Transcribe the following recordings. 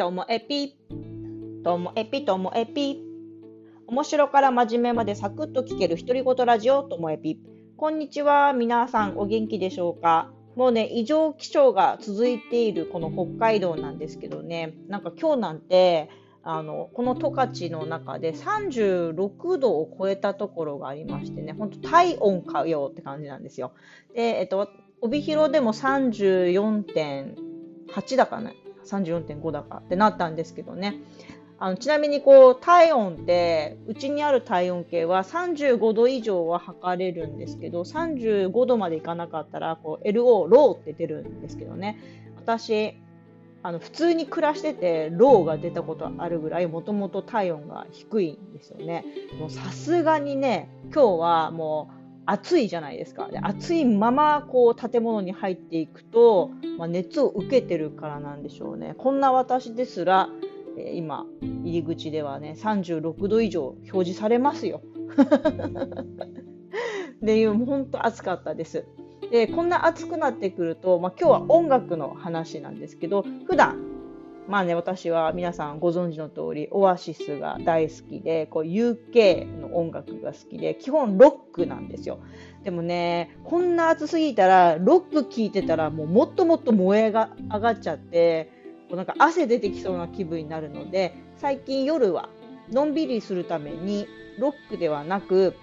ともエピ。ともエピともエピ。面白から真面目までサクッと聞ける独り言ラジオともエピ。こんにちは。皆さんお元気でしょうか？もうね、異常気象が続いているこの北海道なんですけどね、なんか今日なんて、あのこの十勝の中で36度を超えたところがありましてね、本当体温かよって感じなんですよ。で、えっと、帯広でも34.8だかね、34.5だかってなったんですけどね。あのちなみにこう体温ってうちにある体温計は35度以上は測れるんですけど35度までいかなかったらこう LO ローって出るんですけどね私あの普通に暮らしててローが出たことあるぐらいもともと体温が低いんですよねさすがにね今日はもう暑いじゃないですかで暑いままこう建物に入っていくと、まあ、熱を受けてるからなんでしょうねこんな私ですらえ今入り口ではね36度以上表示されますよ。っていう本当暑かったです。でこんな暑くなってくると、まあ、今日は音楽の話なんですけど普段まあね私は皆さんご存知の通りオアシスが大好きでこう UK の音楽が好きで基本ロックなんですよ。でもねこんな暑すぎたらロック聴いてたらもうもっともっと燃えが上がっちゃってこうなんか汗出てきそうな気分になるので最近夜はのんびりするためにロックではなく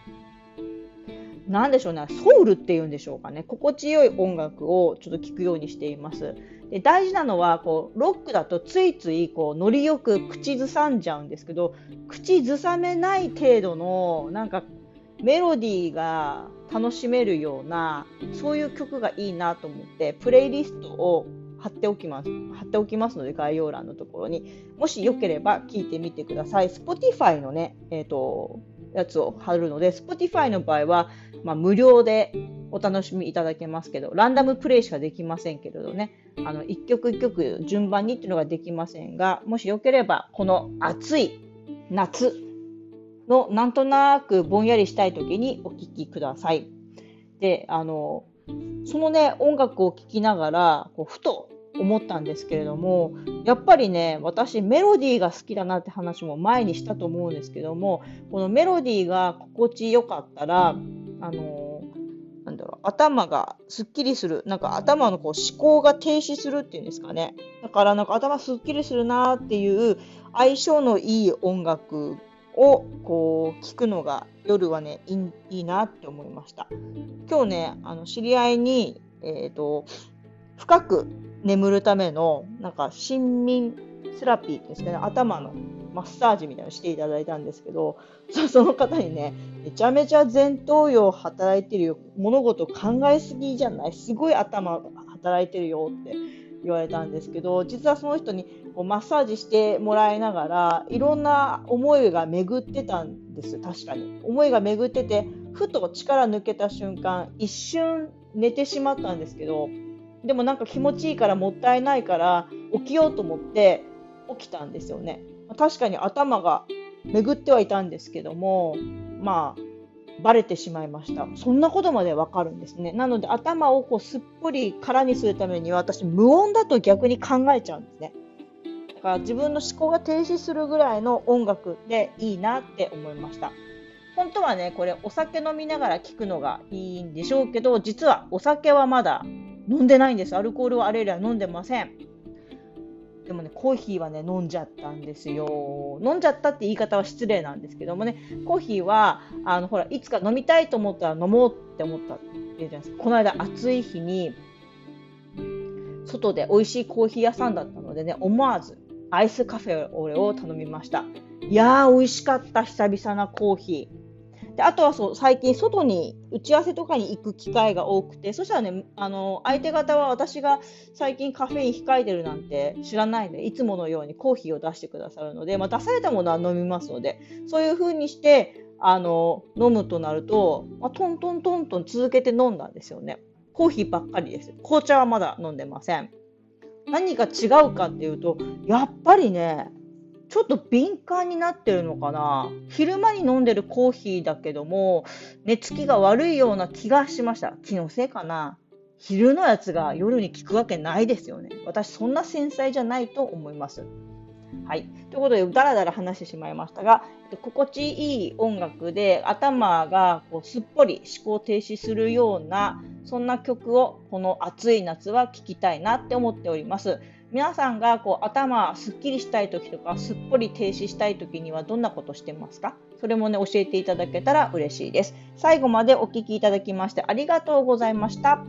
何でしょうねソウルっていうんでしょうかね心地よい音楽をちょっと聴くようにしています。で大事なのはこうロックだとついついこうノリよく口ずさんじゃうんですけど口ずさめない程度のなんかメロディーが楽しめるようなそういう曲がいいなと思ってプレイリストを貼っておきます。貼っておきますので、概要欄のところに。もしよければ聞いてみてください。Spotify のね、えっ、ー、と、やつを貼るので、Spotify の場合は、まあ、無料でお楽しみいただけますけど、ランダムプレイしかできませんけれどね、あの、一曲一曲順番にっていうのができませんが、もしよければ、この暑い夏のなんとなくぼんやりしたい時にお聴きください。で、あの、そのね、音楽を聴きながら、こうふと思ったんですけれども、やっぱりね、私メロディーが好きだなって話も前にしたと思うんですけども、このメロディーが心地よかったら、あのなんだろう、頭がすっきりする。なんか頭のこう思考が停止するっていうんですかね。だからなんか頭すっきりするなっていう相性のいい音楽をこう聞くのが夜はねいいなって思いました。今日ねあの知り合いに、えーと、深く眠るためのなんか睡眠セラピーですかね頭のマッサージみたいなのしていただいたんですけどその方にねめちゃめちゃ前頭葉働いてるよ物事考えすぎじゃないすごい頭働いてるよって言われたんですけど実はその人にこうマッサージしてもらいながらいろんな思いが巡ってたんです確かに。思いが巡っててふと力抜けた瞬間一瞬寝てしまったんですけどでもなんか気持ちいいからもったいないから起きようと思って起きたんですよね。確かに頭が巡ってはいたんですけどもまあバレてしまいました。そんなことまでわかるんですね。なので頭をこうすっぽり空にするためには私無音だと逆に考えちゃうんですね。だから自分の思考が停止するぐらいの音楽でいいなって思いました。本当はね、これお酒飲みながら聴くのがいいんでしょうけど、実はお酒はまだ飲んでないんです。アルコールはあれ以来飲んでません。でもね、コーヒーはね、飲んじゃったんですよ。飲んじゃったって言い方は失礼なんですけどもね、コーヒーは、あの、ほら、いつか飲みたいと思ったら飲もうって思ったって言うじゃないですか。この間暑い日に、外で美味しいコーヒー屋さんだったのでね、思わずアイスカフェオレを頼みました。いやー、美味しかった、久々なコーヒー。であとはそう最近外に打ち合わせとかに行く機会が多くてそしたらねあの相手方は私が最近カフェイン控えてるなんて知らないのでいつものようにコーヒーを出してくださるので、まあ、出されたものは飲みますのでそういう風にしてあの飲むとなると、まあ、トントントントン続けて飲んだんですよね。コーヒーばっかりです。紅茶はまだ飲んでません。何が違うかっていうと、やっぱりね、ちょっと敏感になってるのかな？昼間に飲んでるコーヒーだけども寝つきが悪いような気がしました。気のせいかな？昼のやつが夜に効くわけないですよね。私そんな繊細じゃないと思います。はい。ということで、だらだら話してしまいましたが、心地いい音楽で頭がこうすっぽり思考停止するような、そんな曲をこの暑い夏は聴きたいなって思っております。皆さんがこう頭すっきりしたい時とかすっぽり停止したい時にはどんなことしてますか？それもね教えていただけたら嬉しいです。最後までお聞きいただきましてありがとうございました。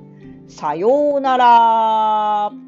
さようなら。